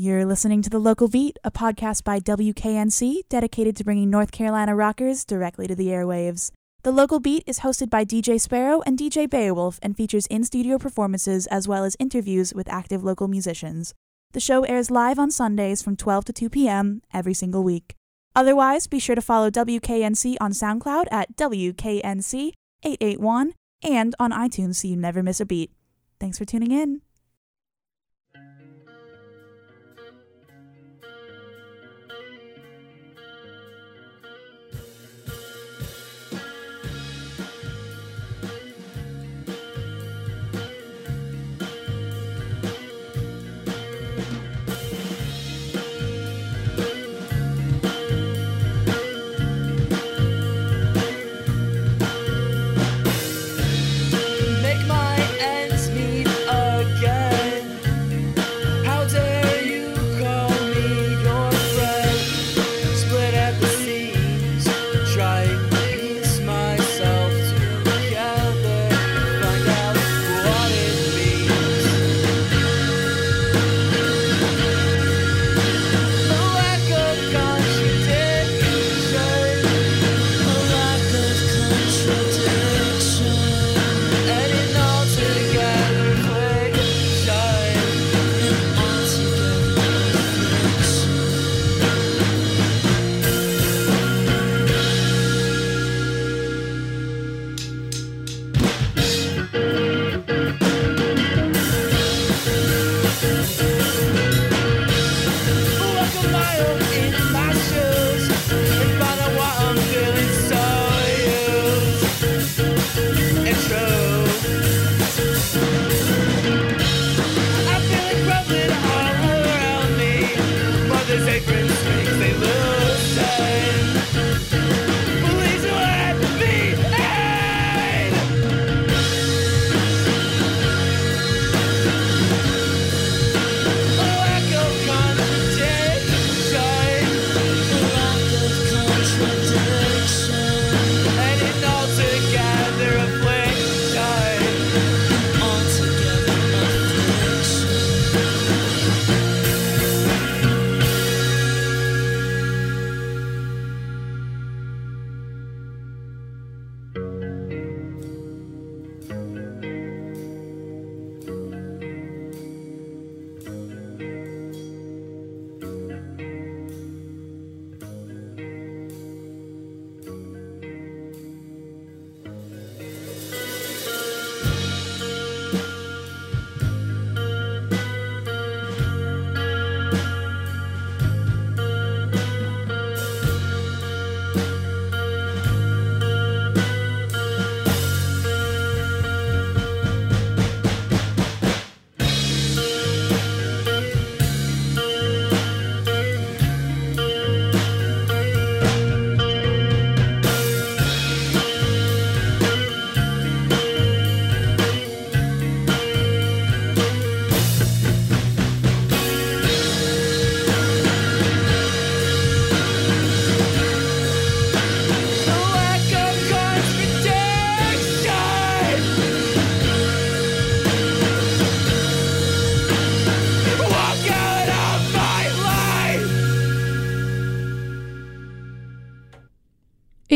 You're listening to The Local Beat, a podcast by WKNC dedicated to bringing North Carolina rockers directly to the airwaves. The Local Beat is hosted by DJ Sparrow and DJ Beowulf and features in studio performances as well as interviews with active local musicians. The show airs live on Sundays from 12 to 2 p.m. every single week. Otherwise, be sure to follow WKNC on SoundCloud at WKNC881 and on iTunes so you never miss a beat. Thanks for tuning in.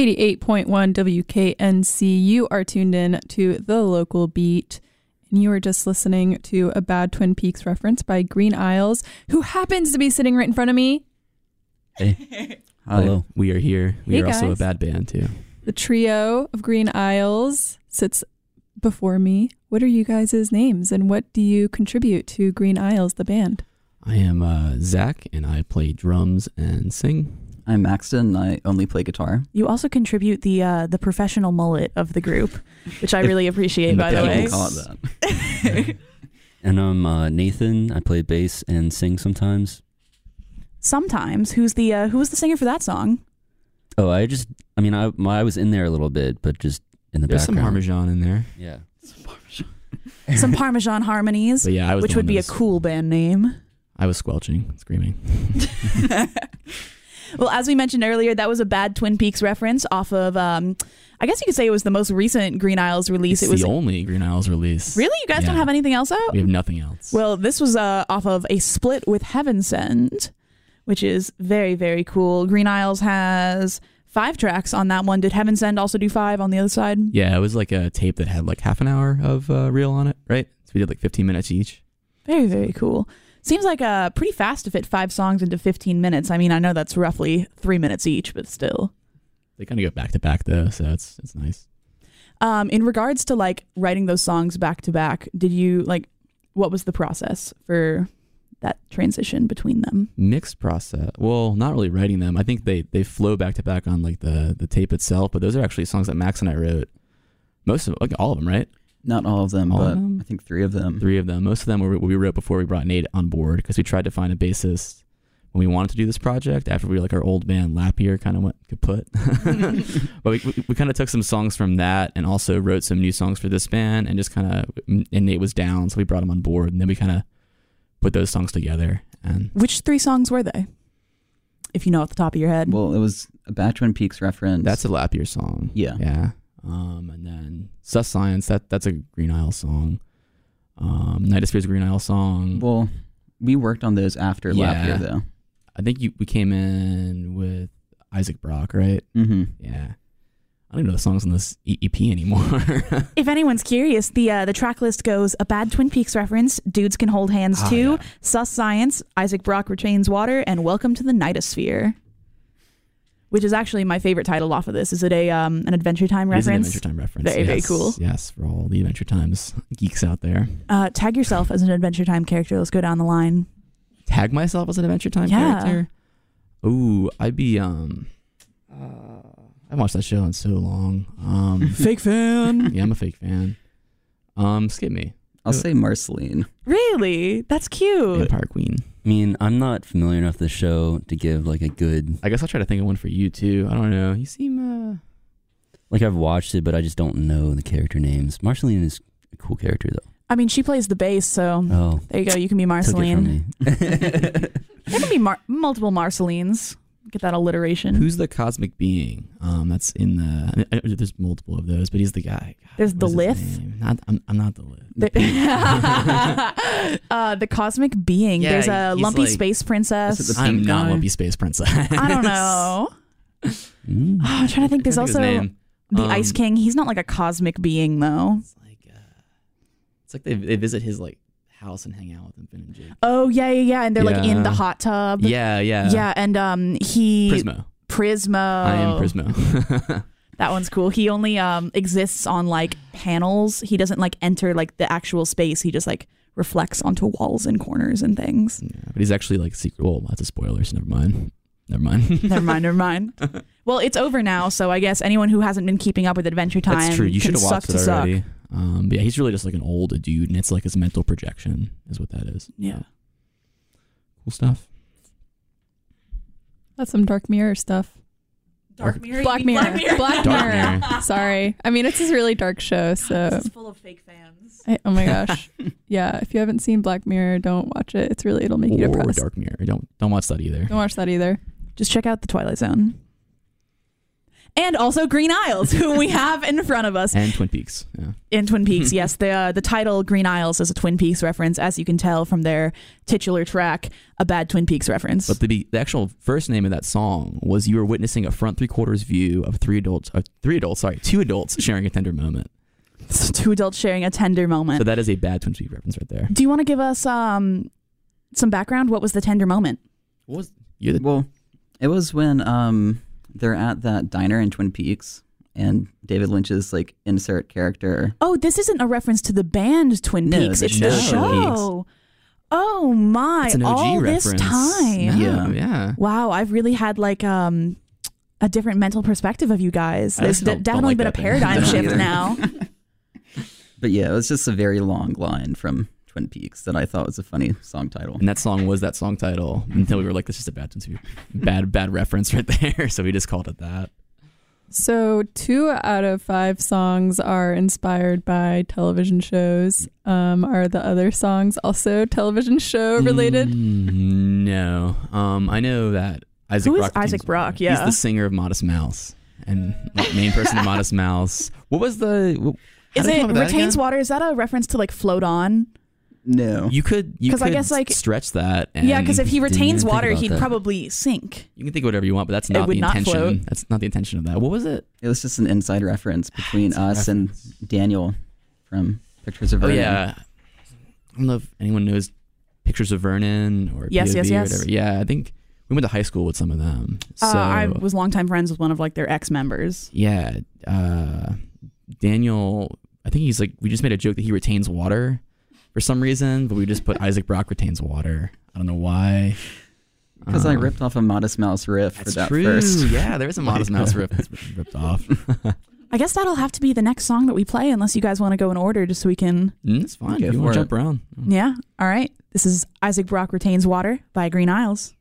88.1 WKNC. You are tuned in to the local beat. And you are just listening to a bad Twin Peaks reference by Green Aisles, who happens to be sitting right in front of me. Hey. Hello. We are here. We Hey, are also a bad band too. The trio of Green Aisles sits before me. What are you guys' names and what do you contribute to Green Aisles, the band? I am uh, Zach, and I play drums and sing. I'm Maxton. And I only play guitar. You also contribute the uh, the professional mullet of the group, which I If- really appreciate. By the way, call it that. And I'm uh, Nathan. I play bass and sing sometimes. sometimes who's the uh, who was the singer for that song? Oh, I just, I mean, I, my, I was in there a little bit, but just in the There's some background. Parmesan in there. Yeah. Some Parmesan some parmesan harmonies, But yeah, I was. which would be that a cool band name. I was squelching, screaming. well, as we mentioned earlier, that was a bad Twin Peaks reference off of. Um, I guess you could say it was the most recent Green Aisles release. It's it was the only Green Aisles release. really. You guys don't have anything else out? We have nothing else. Well, this was uh, off of a split with Heaven Send, which is very, very cool. Green Aisles has five tracks on that one. Did Heaven Send also do five on the other side? yeah, it was like a tape that had like half an hour of uh, reel on it, right? So we did like 15 minutes each. Very, very cool. Seems like uh, pretty fast to fit five songs into 15 minutes. I mean, I know that's roughly three minutes each, but still. They kind of go back to back though, so it's it's nice. Um, in regards to like writing those songs back to back, did you like what was the process for that transition between them? Mixed process. Well, not really writing them. I think they they flow back to back on like the the tape itself, but those are actually songs that Max and I wrote. Most of like all of them, right? Not all of them, All of but them? I think three of them. Three of them. Most of them were we wrote before we brought Nate on board because we tried to find a bassist when we wanted to do this project after we were like our old band Lappier kind of went kaput. but we, we, we kind of took some songs from that and also wrote some new songs for this band and just kind of and Nate was down so we brought him on board and then we kind of put those songs together and Which three songs were they? If you know off the top of your head. Well, it was a Bad Twin Peaks reference. that's a Lappier song. yeah. Yeah. Um, and then Sus Science, that that's a Green Aisle song. Um, Nightosphere Green Aisle song. Well, we worked on those after Yeah. year, though. I think you we came in with Isaac Brock, right? Mm-hmm. Yeah. I don't even know the songs on this E- EP anymore. if anyone's curious, the uh, the track list goes a bad Twin Peaks reference, Dudes Can Hold Hands Ah, too, yeah. Sus Science, Isaac Brock Retains Water, and Welcome to the Nightosphere. Which is actually my favorite title off of this. Is it a um, an Adventure Time reference? It is an? Adventure Time reference. Very, very yes. cool. Yes, for all the Adventure Times geeks out there. Uh, tag yourself as an Adventure Time character. Let's go down the line. Tag myself as an Adventure Time Yeah. character. Ooh, I'd be um. Uh, I haven't watched that show in so long. Um, Fake fan. yeah, I'm a fake fan. Um, skip me. I'll say Marceline. really? That's cute. Vampire Queen. I mean, I'm not familiar enough with the show to give like a good I guess I'll try to think of one for you too. I don't know. You seem uh like I've watched it, but I just don't know the character names. Marceline is a cool character though. I mean, she plays the bass, so Oh, there you go. You can be took it from Marceline. me. There can be mar- multiple Marcelines. Get that alliteration. who's the cosmic being? Um, that's in the. I, I, there's multiple of those, but he's the guy. God, There's the is Lich. Not, I'm, I'm not the Lich. The, uh, the cosmic being. Yeah, There's a lumpy like- space princess. I'm not lumpy Space Princess. I don't know. Mm. Oh, I'm trying to think. There's also think of his name. the Um, Ice King. He's not like a cosmic being though. It's like uh, it's like they, they visit his like house and hang out with him, Finn and Jake. Oh yeah, yeah, yeah. And they're like in the hot tub. Yeah, yeah, Yeah, and um, he Prismo. Prismo. I am Prismo. That one's cool. He only um exists on like panels. He doesn't like enter like the actual space. He just like reflects onto walls and corners and things. yeah, but he's actually like secret. Well, that's a spoiler. So never mind. Never mind. never mind, never mind. Well, it's over now, so I guess anyone who hasn't been keeping up with Adventure Time That's true. You can should have suck watched to it suck. already. Um, but yeah, he's really just like an old dude, and it's like his mental projection is what that is. Yeah. Cool stuff. That's some Dark Mirror stuff. Dark Mirror. Black Mirror. Black Dark Mirror. Mirror. Sorry. I mean, it's a really dark show, so. full of fake fans. I, oh my gosh. yeah, if you haven't seen Black Mirror, don't watch it. It's really, it'll make you Or depressed. Dark Mirror. Don't don't watch that either. Don't watch that either. Just check out the Twilight Zone. And also Green Aisles, who we have in front of us And Twin Peaks. Yeah. in Twin Peaks. yes, the uh, the title Green Aisles is a Twin Peaks reference, as you can tell from their titular track, a bad Twin Peaks reference. But the the actual first name of that song was "You Were Witnessing a Front Three Quarters View of Three Adults, uh, Three Adults, sorry, Two Adults Sharing a Tender Moment." It's two adults sharing a tender moment. So that is a bad Twin Peaks reference right there. Do you want to give us um some background? What was the tender moment? What was you're the, Well, it was when um they're at that diner in Twin Peaks, and David Lynch's like insert character. Oh, this isn't a reference to the band Twin No, Peaks. the it's the show Twin Peaks. show. Oh my! it's an OG all reference. this time. No, Yeah. yeah. Wow, I've really had like um a different mental perspective of you guys. There's actually de- don't- don't definitely like been a paradigm shift now. But yeah, it was just a very long line from Twin Peaks that I thought was a funny song title. And that song was that song title until we were like, "This is a bad Twin Peaks, bad bad reference right there." So we just called it that. So, two out of five songs are inspired by television shows. Um, are the other songs also television show related? Mm, no. Um, I know that Isaac Who is Brock retains Isaac Brock? Yeah. he's the singer of Modest Mouse and main person of Modest Mouse. What was the? wh- how Is did I it come up with that retains again? water? Is that a reference to like float on? No. You could, you 'Cause could I guess, like- stretch that. And yeah, because if he retains water, he'd that. probably sink. you can think whatever you want, but that's It not would the not intention. float. That's not the intention of that. What was it? It was just an inside reference between us and Daniel from Pictures of Vernon. Oh Vernon. yeah, I don't know if anyone knows pictures of Vernon or Yes, yes, POV or yes. whatever. Yeah, I think we went to high school with some of them. So uh, I was longtime friends with one of like their ex members. yeah, uh, Daniel. I think he's like we just made a joke that he retains water for some reason, but we just put Isaac Brock retains water. I don't know why. Because I Um, ripped off a Modest Mouse riff for that true. first. Yeah, there is a Modest Mouse riff that's ripped off. I guess that'll have to be the next song that we play, unless you guys want to go in order, just so we can. Mm, it's fine. Go If you want for to it. jump around. Yeah. All right. This is Isaac Brock retains water by Green Aisles.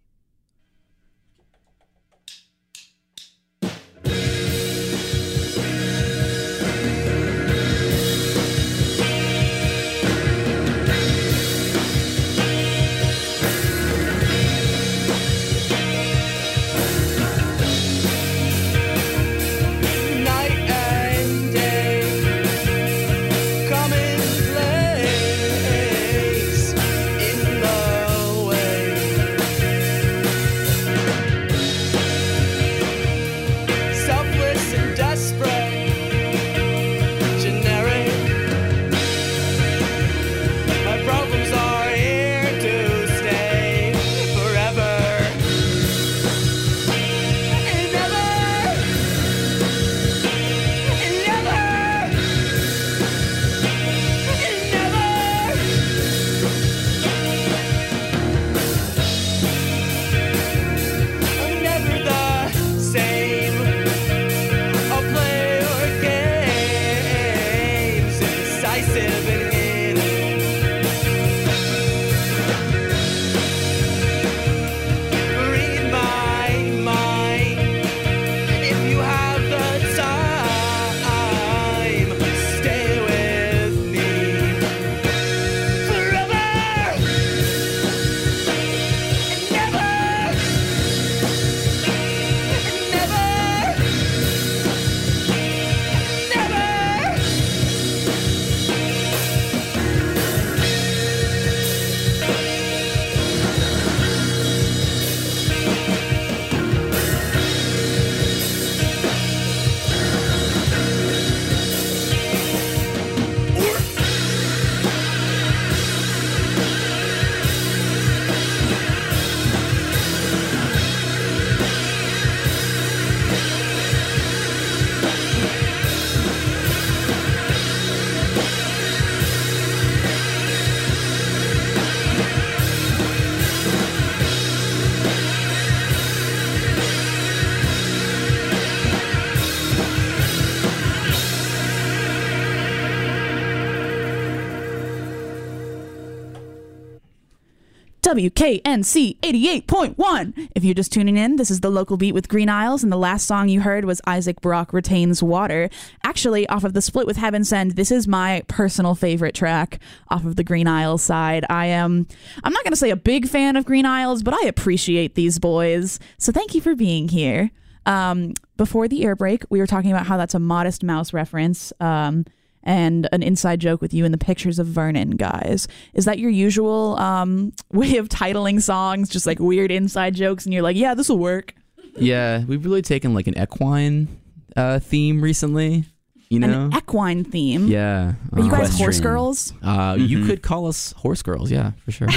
WKNC 88.1. If you're just tuning in, this is the local beat with Green Aisles, and the last song you heard was Isaac Brock Retains Water. Actually, off of the split with Heaven Send, this is my personal favorite track off of the Green Aisles side. I am, I'm not going to say a big fan of Green Aisles, but I appreciate these boys. So thank you for being here. Um, before the air break, we were talking about how that's a Modest Mouse reference. Um, and an inside joke with you in the pictures of Vernon, guys. Is that your usual um, way of titling songs? Just like weird inside jokes, and you're like, yeah, this will work. Yeah, we've really taken like an equine uh, theme recently. You know, An equine theme. yeah. Are you guys horse girls? Uh, You Mhm. could call us horse girls. Yeah, for sure.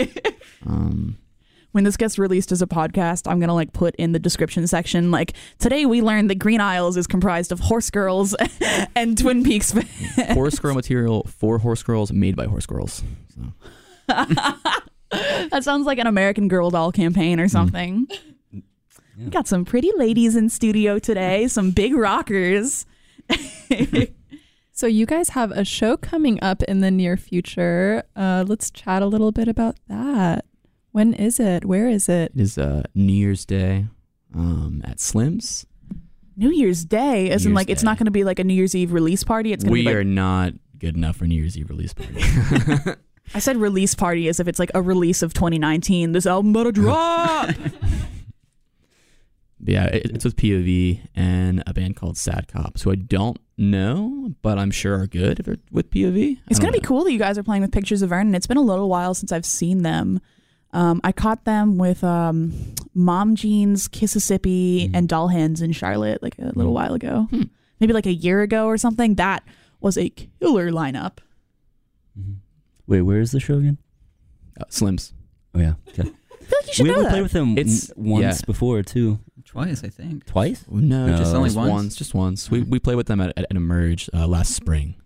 um, when this gets released as a podcast, I'm gonna like put in the description section like today we learned that Green Aisles is comprised of horse girls and Twin Peaks fans. horse girl material for horse girls made by horse girls. So. that sounds like an American Girl doll campaign or something. We got some pretty ladies in studio today, some big rockers. So you guys have a show coming up in the near future. Uh, let's chat a little bit about that. When is it? Where is it? It is uh, New Year's Day um, at Slim's. New Year's Day, as in Year's like it's Day. not going to be like a New Year's Eve release party. It's going to We be like are not good enough for New Year's Eve release party. I said release party as if it's like a release of 2019. This album about to drop. Yeah, it, it's with POV and a band called Sad Cops, who I don't know, but I'm sure are good if they're with POV. It's gonna be cool that you guys are playing with Pictures of Vernon. It's been a little while since I've seen them. Um, I caught them with um, Mom Jeans, Kississippi, Mhm. and Doll Hands in Charlotte like a little Mm. while ago, Hmm. maybe like a year ago or something. That was a killer lineup. Mhm. Wait, where is the show again? Uh, Slims. Oh yeah, okay. I feel like you should we know we that. played with them It's- n- once yeah. before too. Twice, I think. Twice? No, No, just only just once? once. Just once. We we played with them at, at, at Emerge uh, last spring.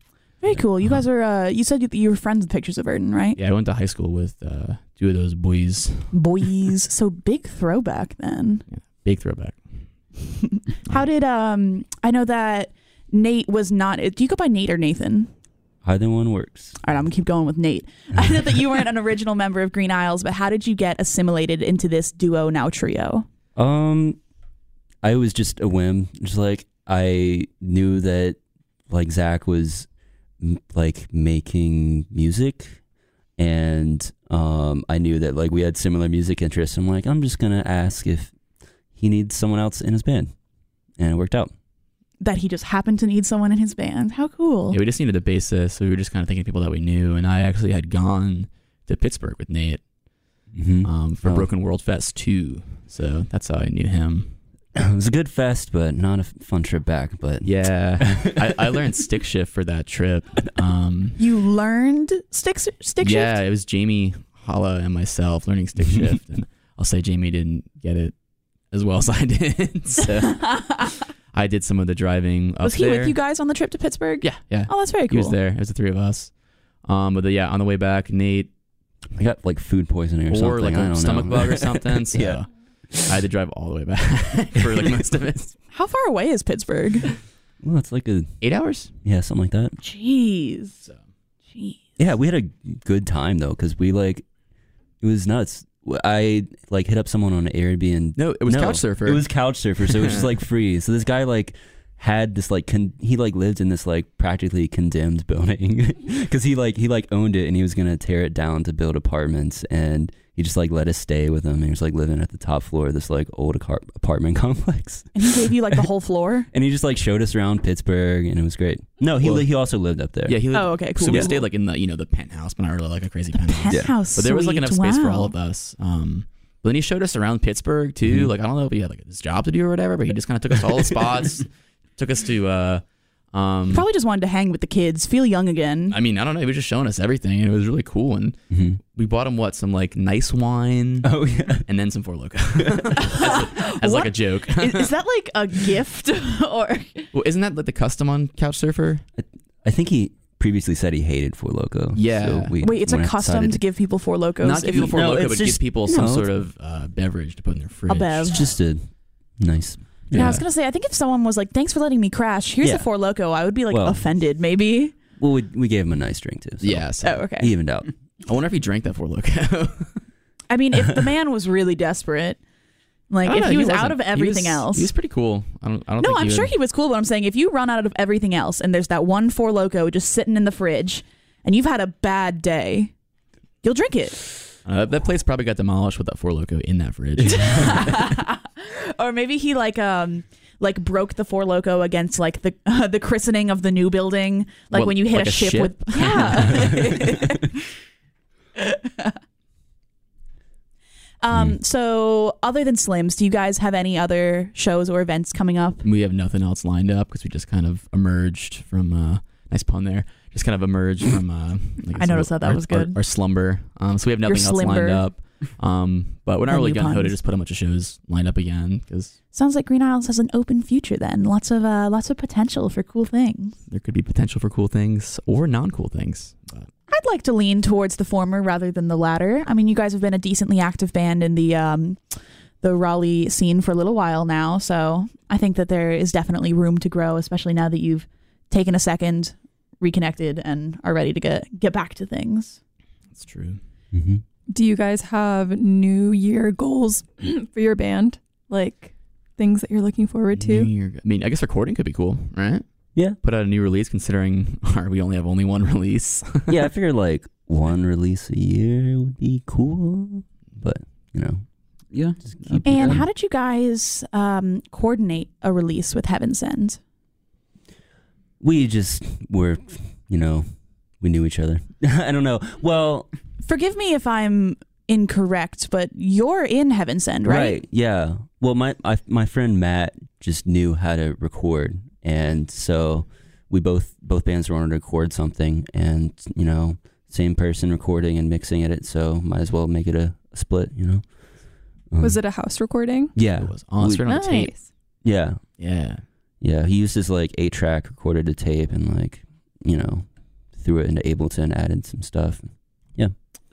Very cool. You guys are. Uh, you said you, you were friends with Pictures of Vernon, right? Yeah, I went to high school with uh, two of those boys. Boys. so big throwback then. Yeah, Big throwback. How did um? I know that Nate was not. Do you go by Nate or Nathan? Either one works. All right, I'm gonna keep going with Nate. I know that you weren't an original member of Green Aisles, but how did you get assimilated into this duo now trio? Um, I was just a whim. Just like I knew that, like Zach was m- like making music, and um, I knew that like we had similar music interests. I'm like, I'm just gonna ask if he needs someone else in his band, and it worked out. That he just happened to need someone in his band. How cool! Yeah, we just needed a bassist, so we were just kind of thinking of people that we knew. And I actually had gone to Pittsburgh with Nate hmm um, for Oh. Broken World Fest 2. So that's how I knew him. It was a good fest, but not a fun trip back. But Yeah, I, I learned stick shift for that trip. Um, You learned stick stick shift? yeah, shift. it was Jamie Holla and myself learning stick shift, and I'll say Jamie didn't get it as well as I did. so I did some of the driving up was he there. with you guys on the trip to Pittsburgh? Yeah, yeah. Oh, that's very cool. He was there. It was the three of us. Um, but the, yeah, on the way back, Nate I got like food poisoning or, or something. like I a don't stomach know. bug or something. So Yeah. I had to drive all the way back for like most of it. How far away is Pittsburgh? Well, it's like a Eight hours. yeah, something like that. Jeez. So Jeez. Yeah, we had a good time though, because we like it was nuts. I like hit up someone on Airbnb. no, it was No, couch surfer. It was couch surfer, so it was just like free. So this guy like had this like con- he like lived in this like practically condemned building because he like he like owned it and he was gonna tear it down to build apartments and he just like let us stay with him and he was like living at the top floor of this like old acar- apartment complex And he gave you like the whole floor. and he just like showed us around Pittsburgh and it was great. No, he Well- li- he also lived up there. yeah, he. Lived, Oh, okay, cool. So we cool. stayed like in the you know the penthouse, but not really like a crazy penthouse. penthouse. But there was like suite. enough space for all of us. Um, but then he showed us around Pittsburgh too. Mhm. Like I don't know if he had like his job to do or whatever, but he just kind of took us to all the spots. took us to. uh um, Probably just wanted to hang with the kids, feel young again. I mean, I don't know. He was just showing us everything, and it was really cool. And Mhm. we bought him what some like nice wine, Oh yeah. and then some Four Loco as, a- as like a joke. is, is that like a gift or well, isn't that like the custom on Couch Surfer? I think he previously said he hated Four Loco. Yeah. so we wait? It's a custom decided to give people four locos. Not give people Four No, Loco, it's but give just- people some no, sort of uh, beverage to put in their fridge. bev. It's just a nice. Yeah, I was gonna say. I think if someone was like, "Thanks for letting me crash. Here's Yeah. the four loco," I would be like Well- offended, maybe. Well, we, we gave him a nice drink too. So Yeah. So Oh, okay. he evened out. I wonder if he drank that Four Loco. I mean, if the man was really desperate, like if know, he was out wasn't. of He everything was- else. he was pretty cool. I don't. I don't. no, think I'm he sure would- he was cool, but I'm saying if you run out of everything else and there's that one four loco just sitting in the fridge, and you've had a bad day, you'll drink it. Uh, that place probably got demolished with that Four Loco in that fridge. or maybe he like um like broke the four loco against like the uh, the christening of the new building like when you hit like a, a ship, ship? with yeah um so other than slims do you guys have any other shows or events coming up we have nothing else lined up because we just kind of emerged from. Uh, nice pun there. Just kind of emerged from. Uh, I noticed that. That our- was good. Our, slumber. Um, so we have nothing else lined up. Um, but we're not really new gung ho to just put a bunch of shows lined up again because sounds like green aisles has an open future then lots of uh lots of potential for cool things there could be potential for cool things or non cool things. But I'd like to lean towards the former rather than the latter. I mean, you guys have been a decently active band in the um, the Raleigh scene for a little while now, so I think that there is definitely room to grow, especially now that you've taken a second, reconnected, and are ready to get get back to things. that's true. Mm-hmm. Do you guys have New Year goals for your band? Like things that you're looking forward New to? Year- I mean, I guess recording could be cool, right? Yeah. Put out a new release, considering our, we only have only one release. yeah, I figured like one release a year would be cool, but you know, Yeah. Just keep And how did you guys um, coordinate a release with Heaven Send? we just were, you know, we knew each other. I don't know. Well, Forgive me if I'm incorrect, but you're in Heaven Send, right? Right. Yeah. Well, my I, my friend Matt just knew how to record, and so we both both bands wanted to record something, and you know, same person recording and mixing it. So might as well make it a, a split. You know. Um, Was it a house recording? Yeah. It was on We- straight on the tape. Nice. Yeah. Yeah. Yeah. He used his like eight track, recorded a tape, and like you know, threw it into Ableton, and added some stuff.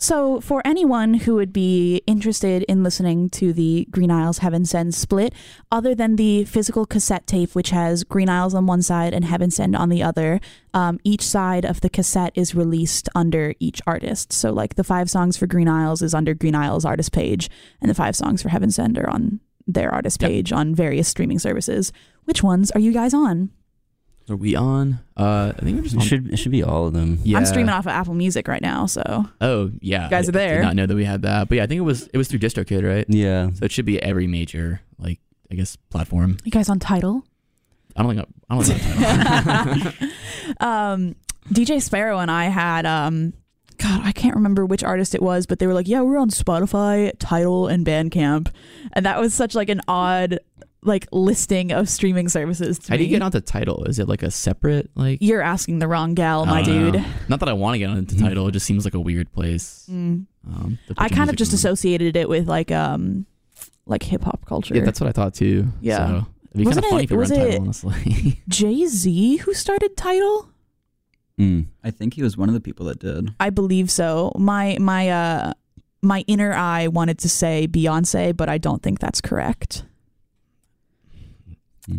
So, for anyone who would be interested in listening to the Green Aisles Heaven Send split, other than the physical cassette tape, which has Green Aisles on one side and Heaven Send on the other, um, each side of the cassette is released under each artist. So, like the five songs for Green Aisles is under Green Aisles artist page, and the five songs for Heaven Send are on their artist Yep. page on various streaming services. Which ones are you guys on? Are we on? Uh, I think we're just It on. should it should be all of them. yeah. I'm streaming off of Apple Music right now, so Oh yeah. You guys I are there. Did not know that we had that, but yeah, I think it was it was through DistroKid, right? Yeah. So it should be every major like I guess platform. you guys on Tidal? I don't think I don't think that's Tidal. um, DJ Sparrow and I had um, God, I can't remember which artist it was, but they were like, "Yeah, we're on Spotify, Tidal, and Bandcamp," and that was such like an odd like listing of streaming services to How do me. you get onto Tidal? Is it like a separate like? You're asking the wrong gal, my dude. know. Not that I want to get onto Tidal. It just seems like a weird place. Mm. Um, I kind of just on. associated it with like um, like hip hop culture. Yeah, that's what I thought too. Yeah. So it'd be kind Wasn't of funny it- if it was Tidal, it- honestly. Jay Z who started Tidal. Mm. I think he was one of the people that did. I believe so. My my uh my inner eye wanted to say Beyonce, but I don't think that's correct.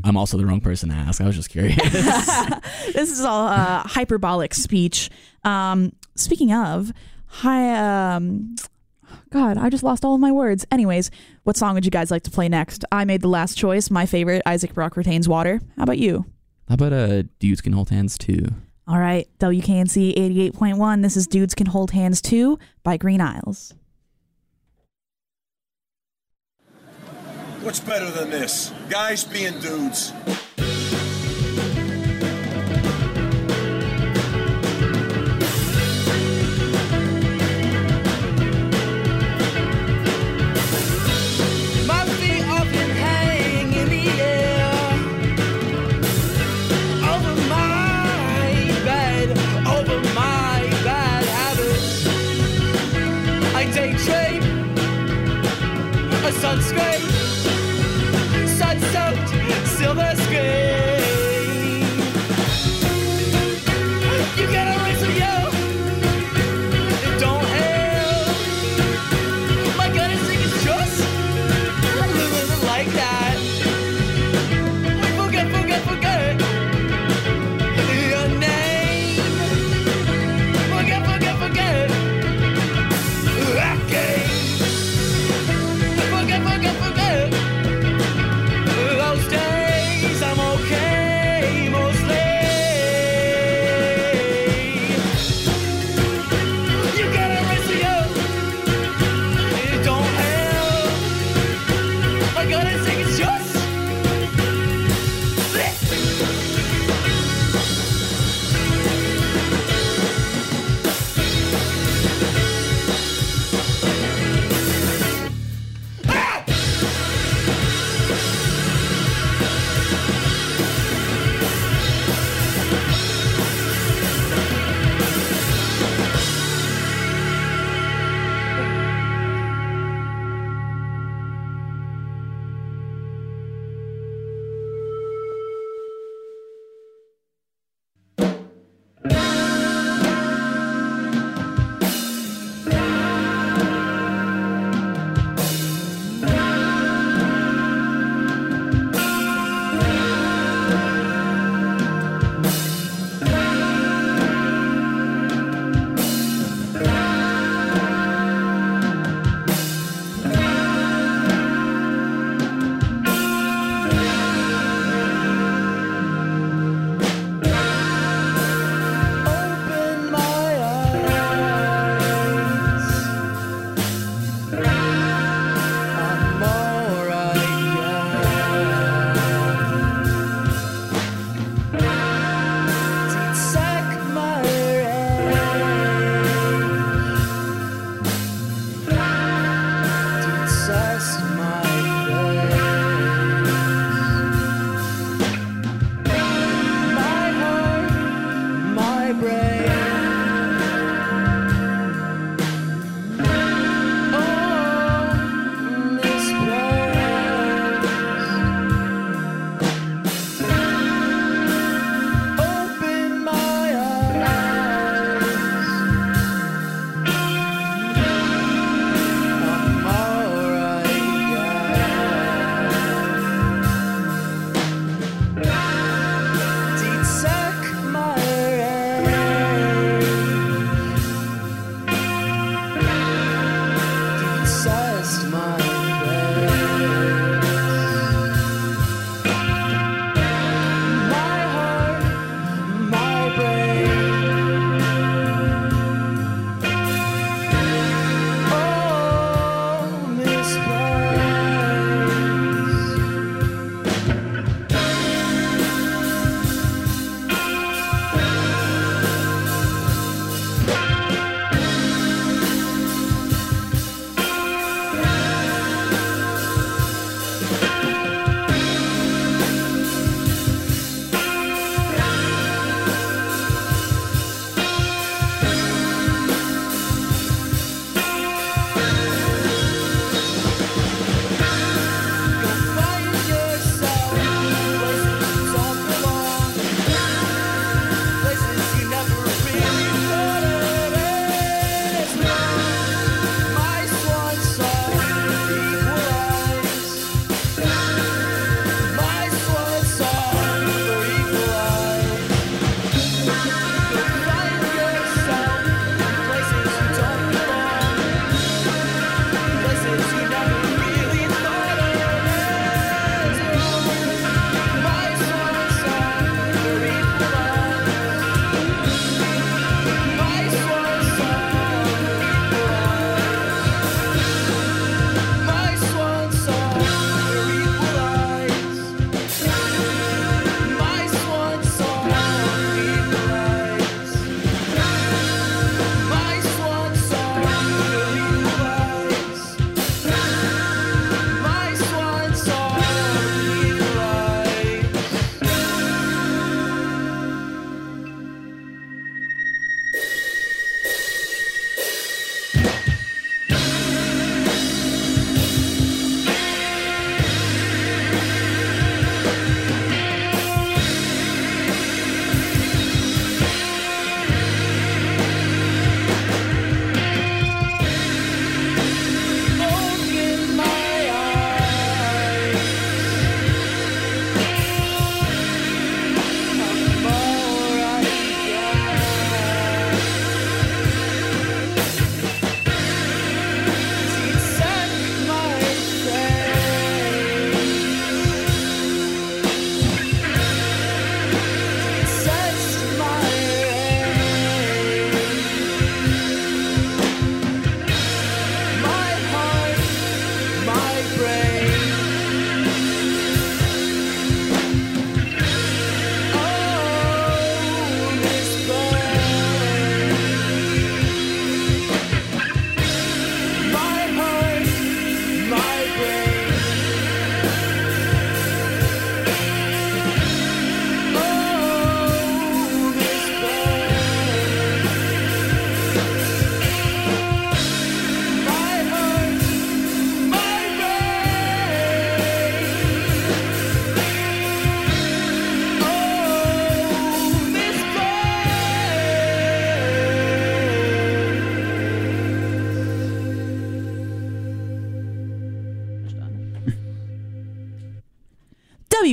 I'm also the wrong person to ask. I was just curious. this is all uh, hyperbolic speech. Um, speaking of, hi, um, God, I just lost all of my words. Anyways, what song would you guys like to play next? I made the last choice. My favorite, Isaac Brock retains water. How about you? How about uh, dudes can hold hands too? All right, WKNC 88.1. This is Dudes Can Hold Hands 2 by Green Aisles. What's better than this? Guys being dudes. My feet often hang in the air over my bed, over my bad habits. I take a sunscreen, sun-soaked silver screen.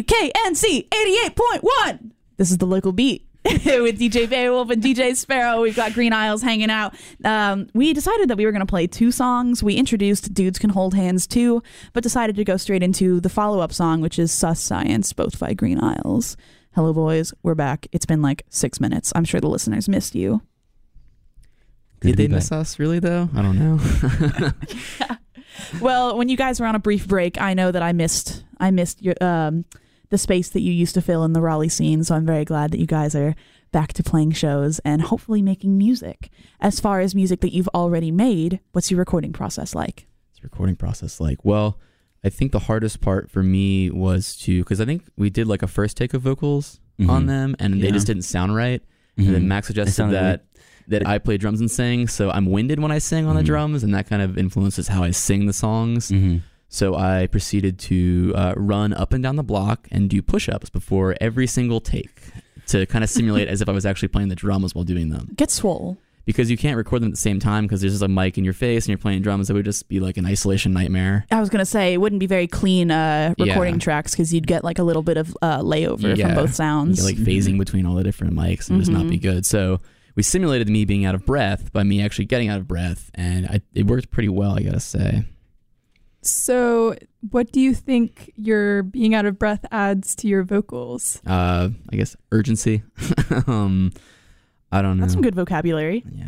WKNC 88.1. This is the local beat. With DJ Beowulf and DJ Sparrow, we've got Green Aisles hanging out. Um, we decided that we were going to play two songs. We introduced Dudes Can Hold Hands too, but decided to go straight into the follow up song, which is Sus Science, both by Green Aisles. Hello, boys. We're back. It's been like six minutes. I'm sure the listeners missed you. Good Did to be they miss back. us really though? I don't know. Well, when you guys were on a brief break, I know that I missed I missed your um, the space that you used to fill in the Raleigh scene. So I'm very glad that you guys are back to playing shows and hopefully making music. As far as music that you've already made, what's your recording process like? What's the recording process like? Well, I think the hardest part for me was to because I think we did like a first take of vocals on Mhm. them and they just didn't sound right. Mhm. And then Max suggested sounded that that I play drums and sing, so I'm winded when I sing on the Mhm. drums, and that kind of influences how I sing the songs. So I proceeded to uh, run up and down the block and do push-ups before every single take to kind of simulate as if I was actually playing the drums while doing them. Get swole. Because you can't record them at the same time because there's just a mic in your face and you're playing drums. It would just be like an isolation nightmare. I was gonna say it wouldn't be very clean uh, recording Yeah. tracks because you'd get like a little bit of uh, layover Yeah. from both sounds. get, like phasing between all the different mics and just not be Mhm. good. So we simulated me being out of breath by me actually getting out of breath, and I, it worked pretty well, I gotta say. So, what do you think your being out of breath adds to your vocals? Uh, I guess urgency. um, I don't know. That's some good vocabulary. Yeah.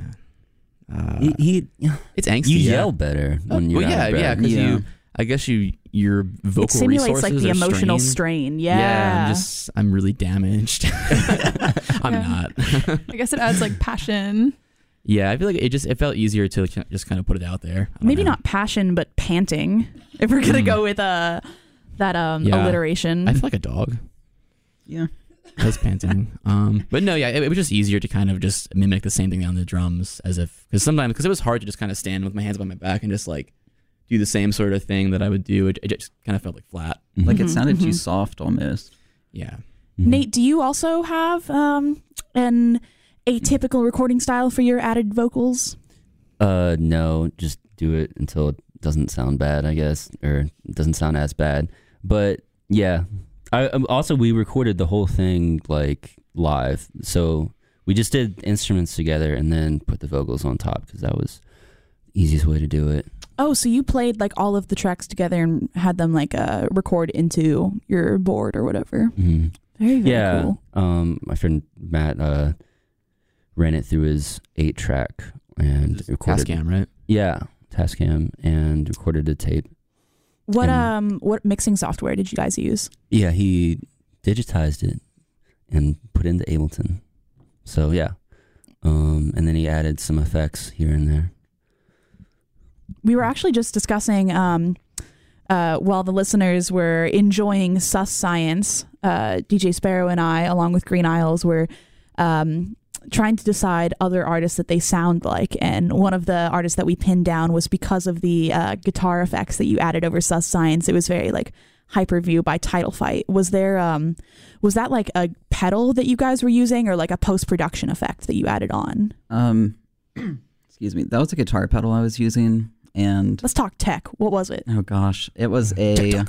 Uh, He, he- it's angsty. you yeah. yell better Uh, when you're well, out yeah, of breath. yeah, because Yeah. you. I guess you your vocal it simulates resources like the are emotional strained. strain. Yeah. I'm just I'm really damaged. I'm not. I guess it adds like passion. Yeah, I feel like it just it felt easier to just kind of put it out there. Maybe know. not passion, but panting. If we're gonna Mm. go with uh, that um, Yeah. alliteration. I feel like a dog. Yeah. That's panting. Um, but no, yeah, it, it was just easier to kind of just mimic the same thing on the drums, as if because sometimes because it was hard to just kind of stand with my hands behind my back and just like do the same sort of thing that I would do. It, it just kind of felt like flat. Mhm. Like it sounded mhm. too soft almost. Yeah. Mhm. Nate, do you also have um, an atypical recording style for your added vocals? Uh, no, just do it until it doesn't sound bad, I guess, or doesn't sound as bad. But yeah, I um, also we recorded the whole thing like live, so we just did instruments together and then put the vocals on top because that was the easiest way to do it. Oh, so you played like all of the tracks together and had them like uh, record into your board or whatever. hmm Very very yeah, cool. um, my friend Matt uh ran it through his eight track and recorded. Tascam, right? Yeah, Tascam and recorded a tape. What and- um what mixing software did you guys use? Yeah, he digitized it and put it into Ableton. So yeah, um, and then he added some effects here and there. We were actually just discussing um uh, while the listeners were enjoying Sus Science, uh, DJ Sparrow and I, along with Green Aisles, were um, trying to decide other artists that they sound like. And one of the artists that we pinned down was because of the uh, guitar effects that you added over Sus Science. It was very like Hyperview by Title Fight. Was there um, was that like a pedal that you guys were using, or like a post production effect that you added on? Um, excuse me. That was a guitar pedal I was using, and Let's talk tech. What was it? oh gosh, it was a.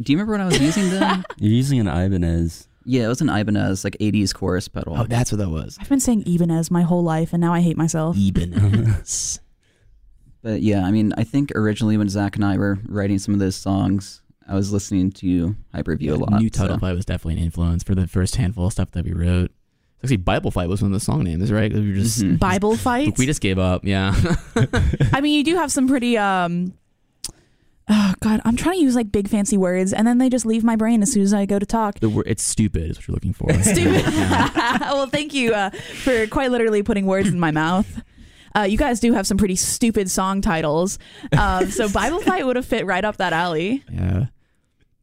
Do you remember when I was using then? You're using an Ibanez. Yeah, it was an Ibanez like '80s chorus pedal. Oh, that's what that was. I've been saying Ibanez my whole life, and now I hate myself. Ibanez. But yeah, I mean, I think originally when Zach and I were writing some of those songs, I was listening to Hyperview a lot. New Title so- Fight was definitely an influence for the first handful of stuff that we wrote. Actually, Bible Fight was one of the song names, right? We were just Mhm. Bible fight. we just gave up. Yeah. I mean, you do have some pretty. um Oh God, I'm trying to use like big fancy words, and then they just leave my brain as soon as I go to talk. the word it's stupid is what you're looking for. Stupid. Well, thank you uh, for quite literally putting words in my mouth. Uh, you guys do have some pretty stupid song titles, um, so Bible fight would have fit right up that alley. Yeah.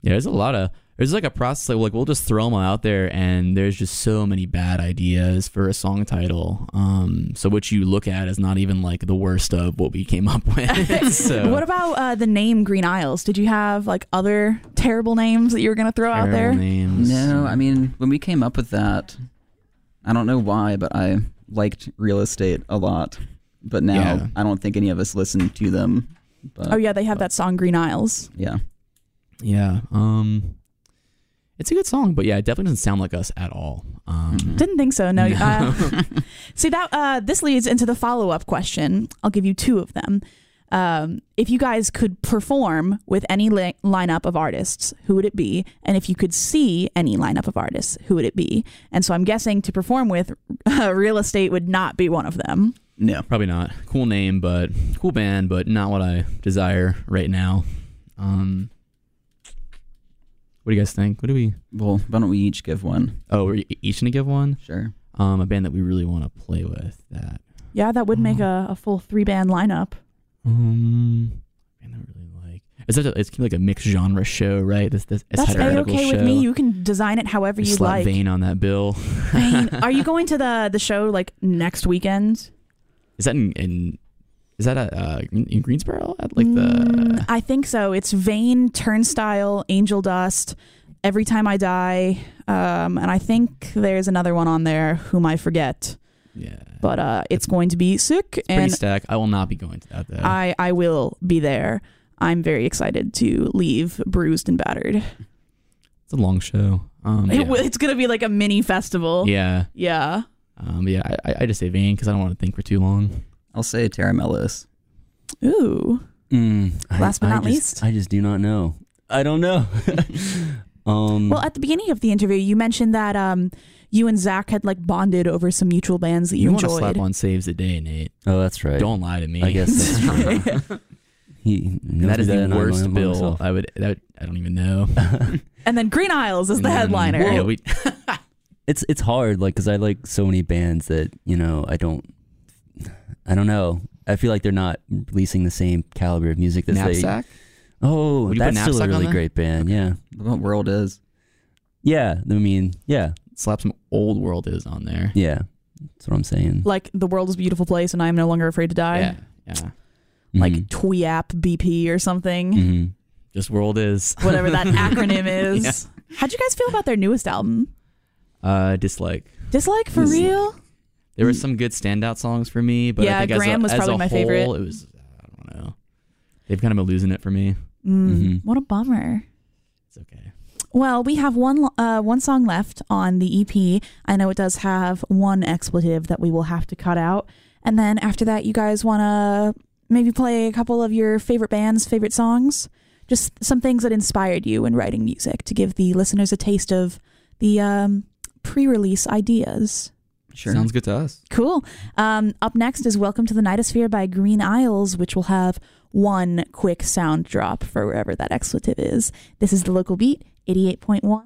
Yeah, there's a lot of there's like a process like, like we'll just throw them out there and there's just so many bad ideas for a song title. Um so what you look at is not even like the worst of what we came up with. so What about uh, the name Green Aisles? Did you have like other terrible names that you were gonna throw out there? names? No, I mean, when we came up with that, I don't know why, but I liked real estate a lot. But now Yeah. I don't think any of us listen to them. But Oh yeah, they have that song Green Aisles. yeah. Yeah. Um It's a good song, but yeah, it definitely doesn't sound like us at all. Um, Didn't think so. No. Uh, see that uh, this leads into the follow up question. I'll give you two of them. Um, if you guys could perform with any li- lineup of artists, who would it be? And if you could see any lineup of artists, who would it be? And so I'm guessing to perform with, uh, real estate would not be one of them. No. Probably not. Cool name, but cool band, but not what I desire right now. Um, what do you guys think? What do we? Well, why don't we each give one? Oh, we're each gonna give one. Sure. Um, a band that we really want to play with. That Yeah, that would make a, a full three band lineup. um, band that we really like. Is that a, it's like a mixed genre show, right? This this it's That's a heretical okay with me. You can design it however We you slap like. Vein on that bill. Vein. Are you going to the the show like next weekend? Is that in, in is that a, uh, in Greensboro at like Mm, the I think so. It's Vein, Turnstile, Angel Dust, Every Time I Die, um, and I think there's another one on there whom I forget. yeah But uh, it's going to be sick, pretty and stack. I will not be going to that though. I I will be there. I'm very excited to leave bruised and battered. it's a long show. Um, It yeah. it's gonna be like a mini festival. yeah. Yeah. Um, yeah, I, I- I just say Vein because I don't want to think for too long. I'll say Tara Mellis. Ooh. Mm, Last but not I just, least? I just do not know. I don't know. um, Well, at the beginning of the interview, you mentioned that um, you and Zach had like bonded over some mutual bands that you, You want to enjoyed. slap on saves a day, Nate? oh, that's right. Don't lie to me. I guess that's true. he that is the and I worst bill. myself. I would. That I don't even know. And then Green Aisles is the Mm, headliner. Yeah, we, it's it's hard, like, because I like so many bands that you know I don't. I don't know. I feel like they're not releasing the same caliber of music that they. knapsack. Oh, Would you put that's still a really great band. Yeah, What world is? yeah. I mean, yeah, Slap some old world is on there. yeah. That's what I'm saying. Like the world is a beautiful place, and I am no longer afraid to die. Yeah, yeah. Like Mhm. TWEAP BP or something, Mhm. Just world is. whatever that acronym is. How'd you guys feel about their newest album? Uh, dislike. Dislike for Dis- real? There were some good standout songs for me, but Yeah, I think Graham was as a, as probably a my whole, favorite. It was. I don't know. They've kind of been losing it for me. Mm, Mhm. What a bummer. It's okay. Well, we have one uh, one song left on the EP. I know it does have one expletive that we will have to cut out, and then after that, you guys want to maybe play a couple of your favorite bands' favorite songs, just some things that inspired you in writing music to give the listeners a taste of the um, pre-release ideas. Sure. Sounds good to us. Cool. Um, up next is Welcome to the Nightosphere by Green Aisles, which will have one quick sound drop for wherever that expletive is. This is the local beat, 88.1.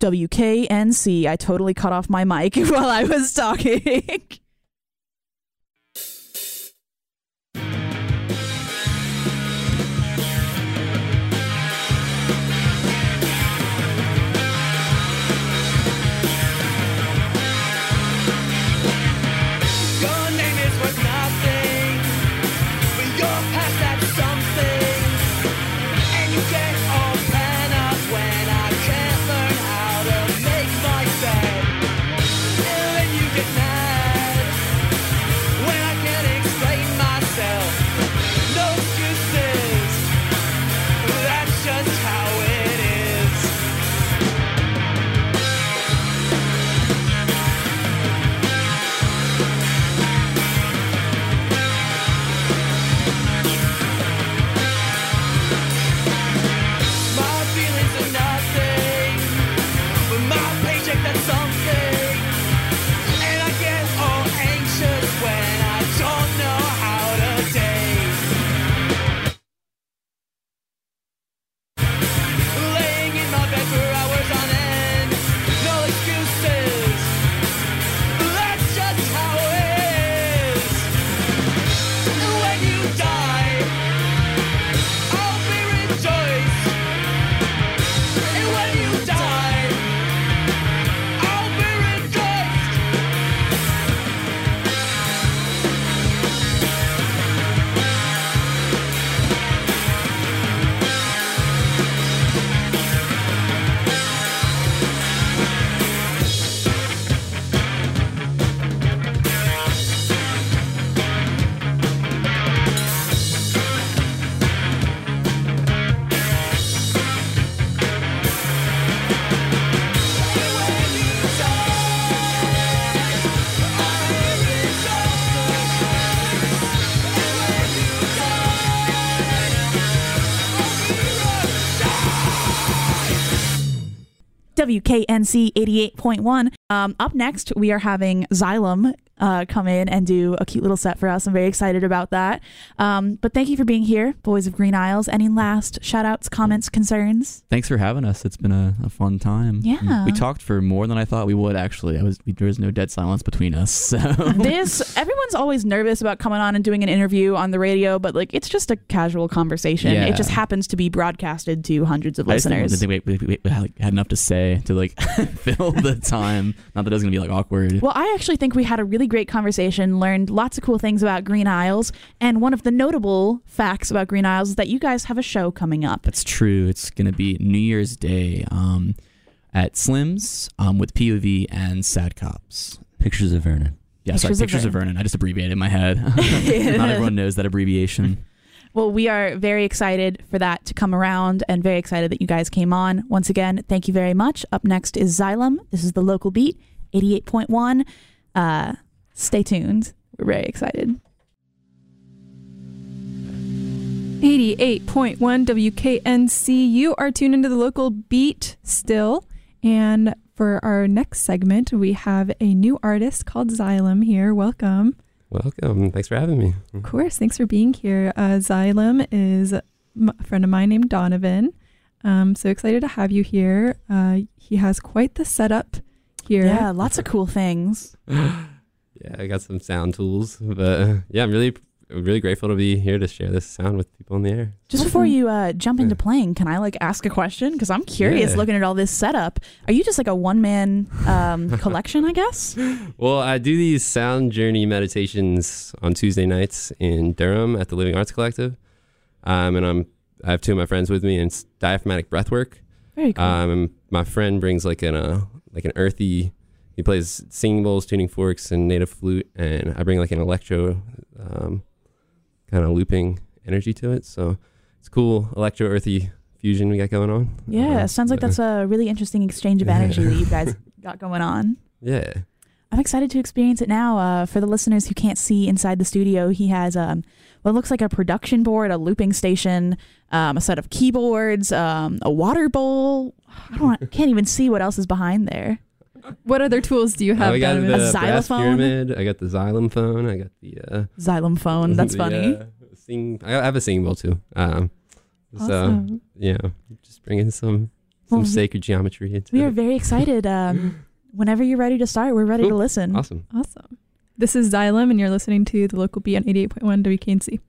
WKNC. I totally cut off my mic while I was talking. WKNC 88.1. Um, up next, we are having Xylem uh, come in and do a cute little set for us. I'm very excited about that. Um, but thank you for being here, Boys of Green Aisles. Any last shout outs, comments, concerns? Thanks for having us. It's been a, a fun time. Yeah. We talked for more than I thought we would, actually. I was we, There was no dead silence between us. So. this everyone's always nervous about coming on and doing an interview on the radio, but like it's just a casual conversation. Yeah. It just happens to be broadcasted to hundreds of I listeners. think we, had enough to say to like fill the time. Not that it was gonna be like awkward. Well, I actually think we had a really great conversation, learned lots of cool things about Green Aisles, and one of the notable facts about Green Aisles is that you guys have a show coming up. That's true. It's gonna be New Year's Day um, at Slim's um, with POV and Sad Cops. Pictures of Vernon. Yeah, sorry, Pictures of pictures of Vernon. Vernon. I just abbreviated in my head. Not everyone knows that abbreviation. Well, we are very excited for that to come around and very excited that you guys came on. Once again, thank you very much. Up next is Xylem. This is the local beat, 88.1. Uh, stay tuned. We're very excited. 88.1 WKNC. You are tuned into the local beat still. And for our next segment, we have a new artist called Xylem here. Welcome. Welcome. Thanks for having me. Of course. Thanks for being here. Uh, Xylem is a friend of mine named Donovan. Um, so excited to have you here. Uh, he has quite the setup here. Yeah, lots of cool things. Yeah, I got some sound tools, but uh, yeah, I'm really, really grateful to be here to share this sound with people in the air. Just before you uh, jump into playing, can I like ask a question? Because I'm curious Yeah. looking at all this setup. Are you just like a one man um, collection, I guess? Well, I do these sound journey meditations on Tuesday nights in Durham at the Living Arts Collective, um, and I'm I have two of my friends with me, and it's diaphragmatic breath work. Very cool. Um, my friend brings like an uh, like an earthy. He plays singing bowls, tuning forks, and native flute, and I bring like an electro, um, kind of looping energy to it. So it's cool, electro earthy fusion we got going on. yeah, Uh, sounds like that's a really interesting exchange of energy that you guys got going on. yeah. I'm excited to experience it now. Uh, for the listeners who can't see inside the studio, he has um, what looks like a production board, a looping station, um, a set of keyboards, um, a water bowl. I don't can't even see what else is behind there. What other tools do you Uh, have? we got Donovan? the brass xylophone? pyramid. I got the xylem phone. I got the uh, Xylem phone. That's the, funny. uh, sing. I have a singing bowl too. Um, so Awesome. yeah, just bringing some some Well, sacred geometry into We are very excited. Um, whenever you're ready to start, we're ready to listen. Awesome. Awesome. This is Xylem, and you're listening to the local beat on 88.1 WKNC.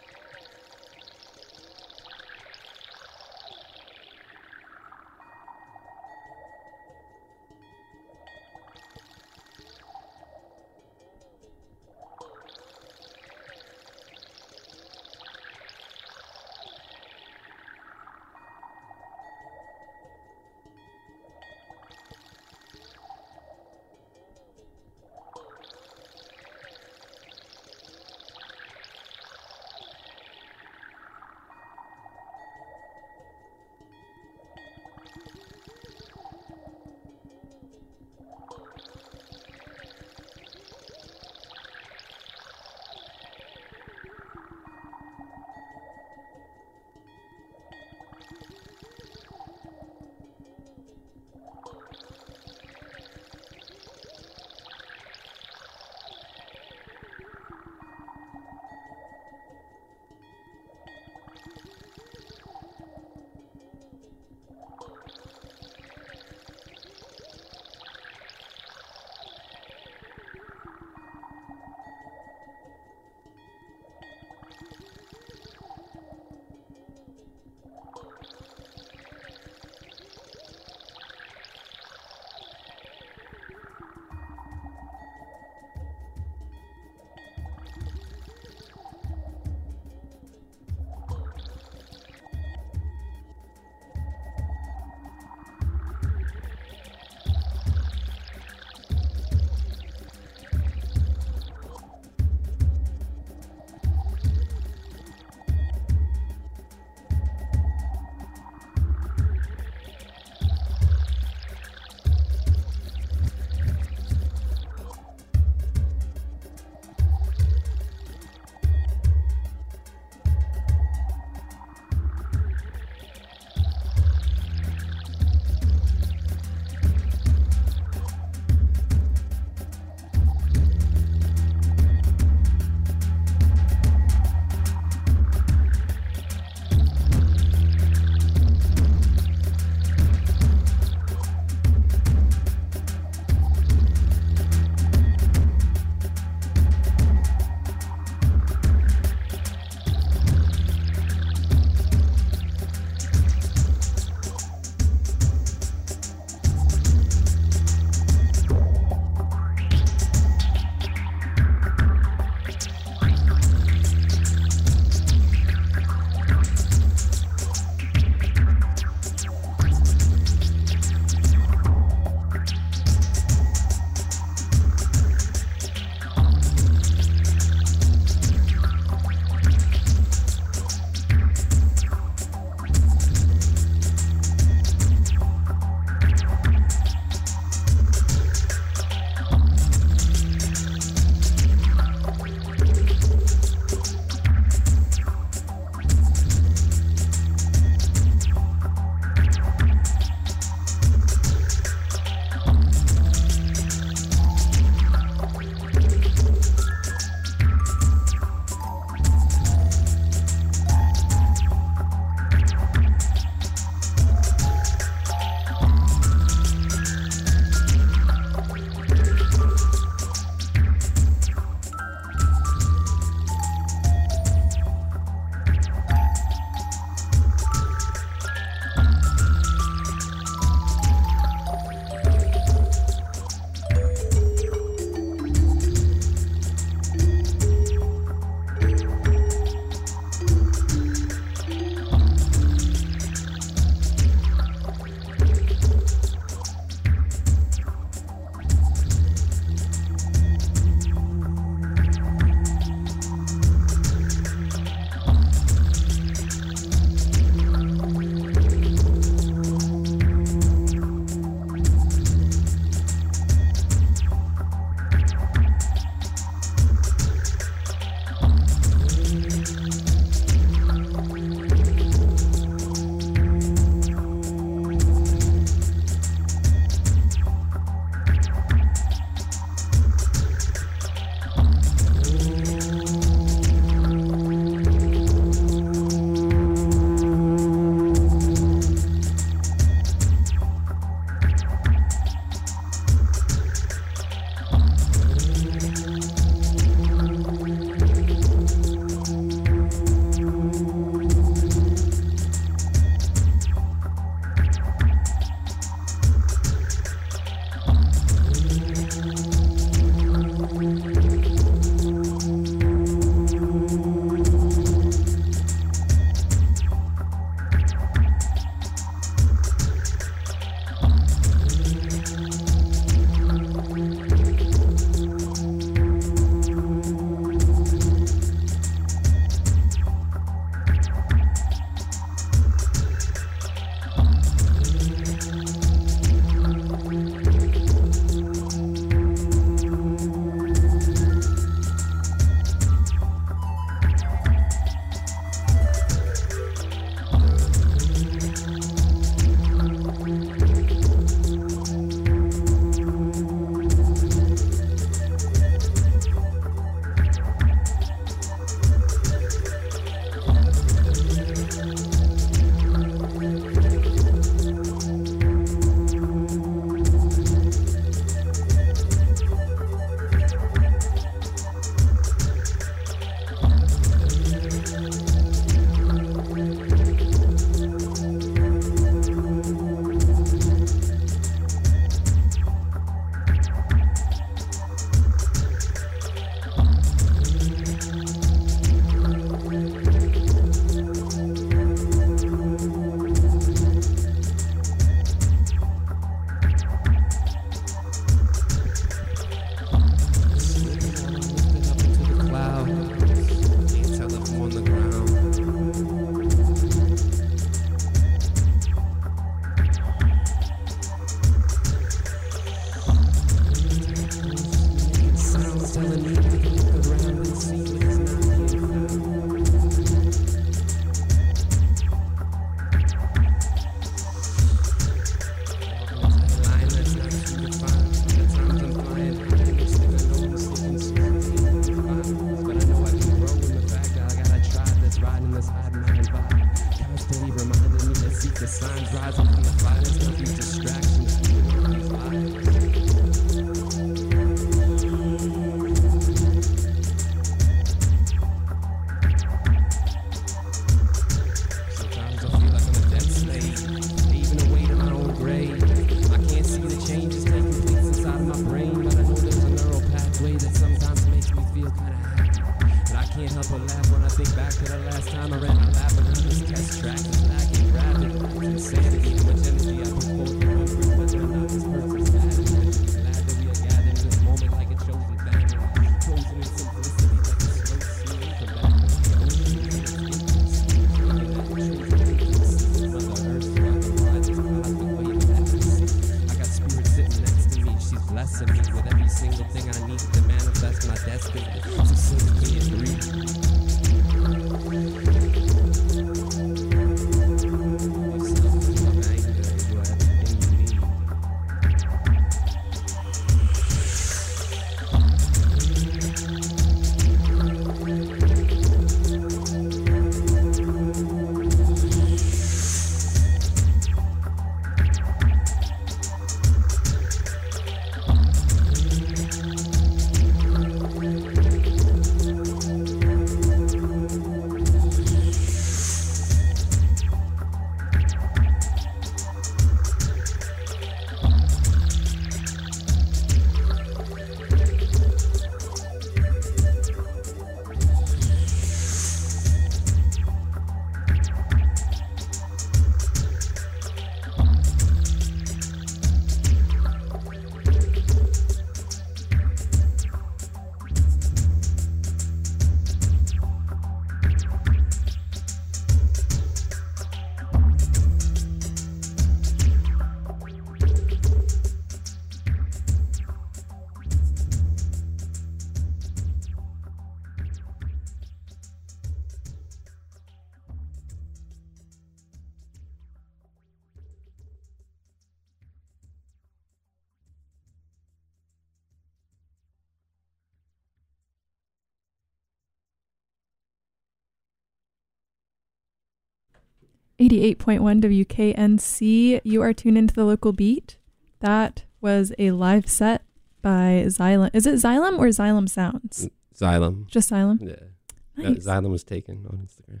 88.1 WKNC. You are tuned into the local beat. That was a live set by Xylem. Is it Xylem or Xylem Sounds? Xylem. Just Xylem? Yeah. Nice. Xylem was taken on Instagram.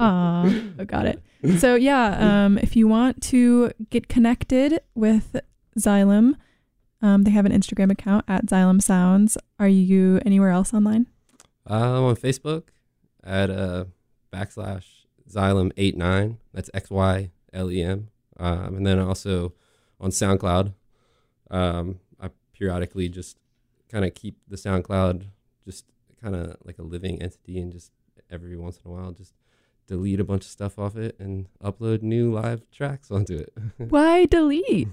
Aw, oh, got it. So, yeah, um, if you want to get connected with Xylem, um, they have an Instagram account at Xylem Sounds. Are you anywhere else online? Uh, I'm on Facebook at uh, backslash Xylem89. That's X Y L E M. Um, and then also on SoundCloud. Um, I periodically just kind of keep the SoundCloud just kind of like a living entity and just every once in a while just delete a bunch of stuff off it and upload new live tracks onto it. Why delete?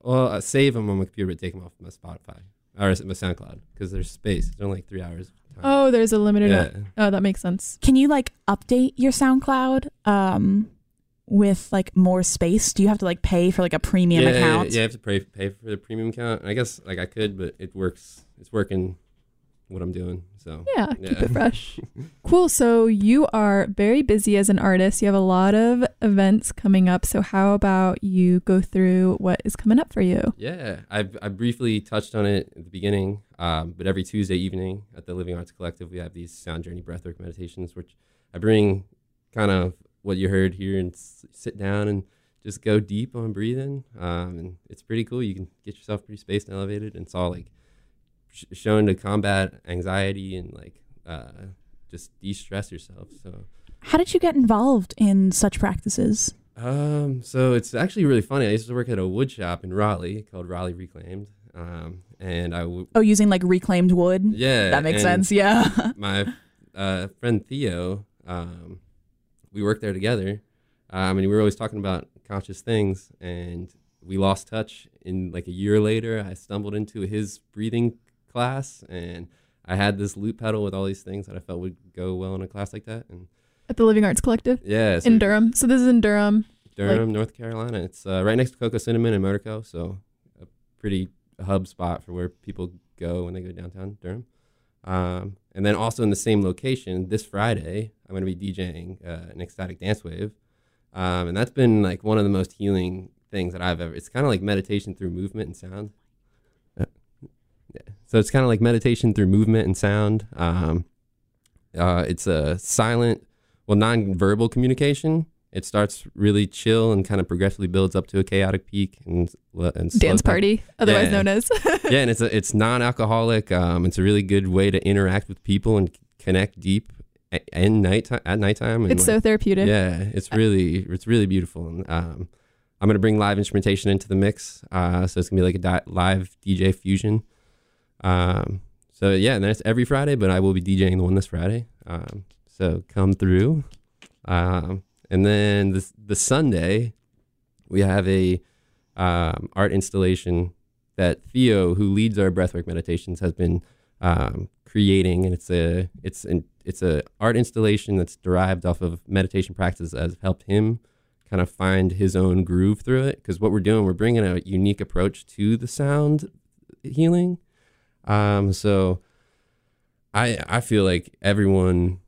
well, I save them on my computer but take them off my Spotify or my SoundCloud because there's space. It's only like three hours. Of time. Oh, there's a limited. Yeah. Oh, that makes sense. Can you like update your SoundCloud um with like more space? Do you have to like pay for like a premium yeah, account? Yeah, you have to pay pay for the premium account. I guess like I could, but it works. It's working. What I'm doing. So Yeah, keep it fresh. Cool. So you are very busy as an artist. You have a lot of events coming up. So how about you go through what is coming up for you? Yeah, I've, I briefly touched on it at the beginning, um, but every Tuesday evening at the Living Arts Collective, we have these sound journey breathwork meditations, which I bring kind of what you heard here and s- sit down and just go deep on breathing. Um, and it's pretty cool. You can get yourself pretty spaced and elevated, and it's all like sh- shown to combat anxiety and like uh, just de-stress yourself. So. How did you get involved in such practices? Um, so it's actually really funny. I used to work at a wood shop in Raleigh called Raleigh Reclaimed. Um, and I w- Oh, using like reclaimed wood? yeah, That makes sense. Yeah. my uh, friend Theo, um, we worked there together. Um, and we were always talking about conscious things, and we lost touch. In like a year later, I stumbled into his breathing class, and I had this loop pedal with all these things that I felt would go well in a class like that. And At the Living Arts Collective yeah, so in Durham. So this is in Durham. Durham, North Carolina. It's uh, right next to Coco Cinnamon and Motorco, so a pretty hub spot for where people go when they go downtown Durham. Um, and then also in the same location, this Friday, I'm going to be DJing uh, an ecstatic dance wave, um, and that's been like one of the most healing things that I've ever. It's kind of like meditation through movement and sound. Uh. So it's kind of like meditation through movement and sound. Um, uh, it's a silent, well, non-verbal communication. It starts really chill and kind of progressively builds up to a chaotic peak and, and Dance down. party, otherwise Yeah. known as. yeah, and it's a, it's non-alcoholic. Um, it's a really good way to interact with people and connect deep. a- in night at nighttime. and, It's so therapeutic. Yeah, it's really it's really beautiful. And um, I'm gonna bring live instrumentation into the mix, uh, so it's gonna be like a di- live DJ fusion. Um, so yeah, and that's every Friday, but I will be DJing the one this Friday. Um, so come through. Um, and then the the Sunday, we have a um, art installation that Theo, who leads our breathwork meditations, has been um, creating, and it's a it's an it's a art installation that's derived off of meditation practices that has helped him kind of find his own groove through it. Because what we're doing, we're bringing a unique approach to the sound healing. Um, so I I feel like everyone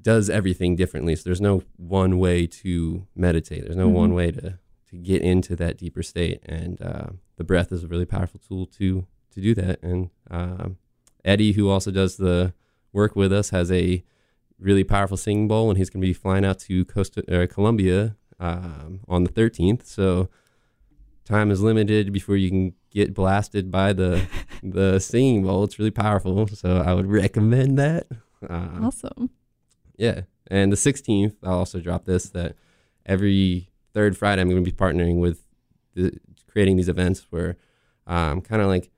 does everything differently. So there's no one way to meditate. There's no Mhm. one way to to get into that deeper state, and uh, the breath is a really powerful tool to to do that. And um, Eddie, who also does the work with us, has a really powerful singing bowl, and he's going to be flying out to Costa uh, Colombia um, on the 13th. So time is limited before you can get blasted by the the singing bowl. It's really powerful, so I would recommend that. Uh, Awesome. yeah. And the 16th, I'll also drop this that every third Friday, I'm going to be partnering with the, creating these events where um, kind of like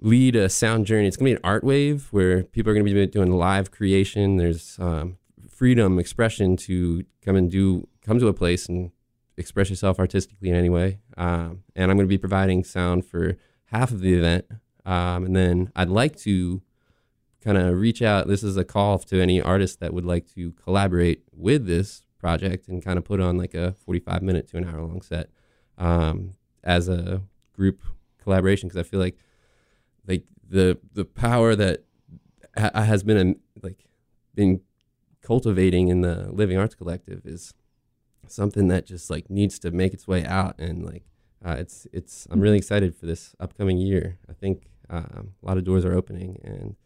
lead a sound journey. It's going to be an art wave where people are going to be doing live creation. There's um, freedom, expression to come and do, come to a place and express yourself artistically in any way. Um, and I'm going to be providing sound for half of the event. Um, and then I'd like to kind of reach out. This is a call to any artist that would like to collaborate with this project and kind of put on like a 45 minute to an hour long set um, as a group collaboration because I feel like like the the power that ha- has been like been cultivating in the Living Arts Collective is something that just like needs to make its way out and like uh, it's it's I'm really excited for this upcoming year. I think um, a lot of doors are opening and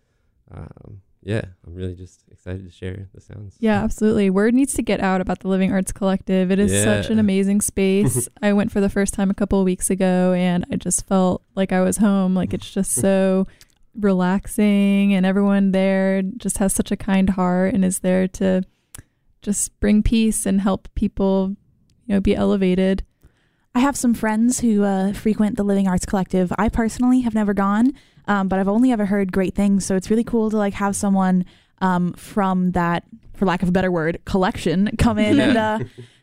um, yeah, I'm really just excited to share the sounds. Yeah, absolutely. Word needs to get out about the Living Arts Collective. It is such an amazing space. I went for the first time a couple of weeks ago and I just felt like I was home. Like it's just so relaxing and everyone there just has such a kind heart and is there to just bring peace and help people, you know, be elevated. I have some friends who uh, frequent the Living Arts Collective. I personally have never gone, um, but I've only ever heard great things. So it's really cool to like have someone um, from that, for lack of a better word, collection come in and uh,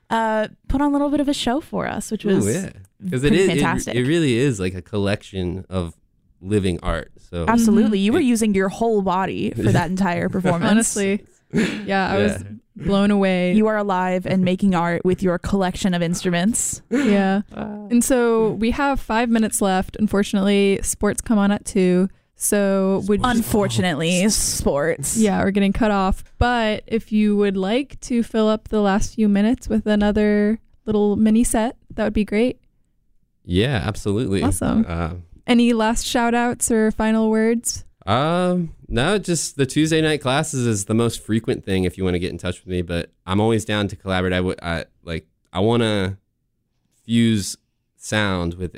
uh, put on a little bit of a show for us, which was Ooh, yeah, because it pretty it- fantastic. It, really is like a collection of living art. So Absolutely, you were using your whole body for that entire performance. Honestly. Yeah, I was Yeah. Blown away. you are alive and making art with your collection of instruments. yeah. And so we have five minutes left. Unfortunately, sports come on at two. So would Unfortunately, sports. yeah, we're getting cut off. But if you would like to fill up the last few minutes with another little mini set, that would be great. yeah, absolutely. Awesome. Uh, Any last shout outs or final words? Um, no, just the Tuesday night classes is the most frequent thing if you want to get in touch with me. But I'm always down to collaborate. I would, I like, I want to fuse sound with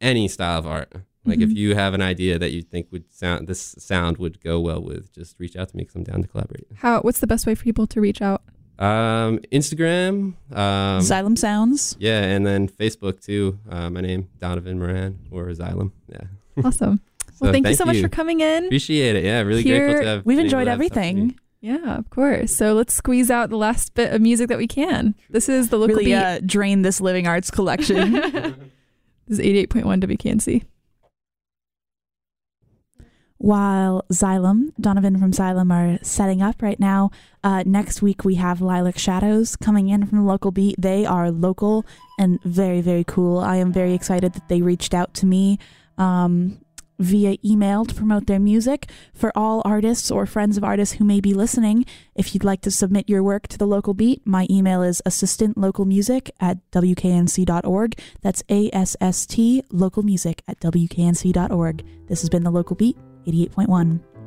any style of art. Like, if Mhm. you have an idea that you think would sound this sound would go well with, just reach out to me because I'm down to collaborate. How what's the best way for people to reach out? Um, Instagram, um, Xylem Sounds. yeah, and then Facebook too. Uh, my name Donovan Moran or Xylem. Yeah. Awesome. Well, So thank, you so much for coming in. Appreciate it. Yeah, really Here- grateful to have. We've enjoyed to have this everything. Yeah, of course. So let's squeeze out the last bit of music that we can. This is the local Really beat. uh, drain this living arts collection. this is 88.1 WKNC. While Xylem, Donovan from Xylem are setting up right now, uh, next week we have Lilac Shadows coming in from the local beat. They are local and very, very cool. I am very excited that they reached out to me um, via email to promote their music. For all artists or friends of artists who may be listening, if you'd like to submit your work to the local beat, my email is assistantlocalmusic at wknc.org. That's A S S T localmusic at wknc.org. This has been the local beat. 88.1.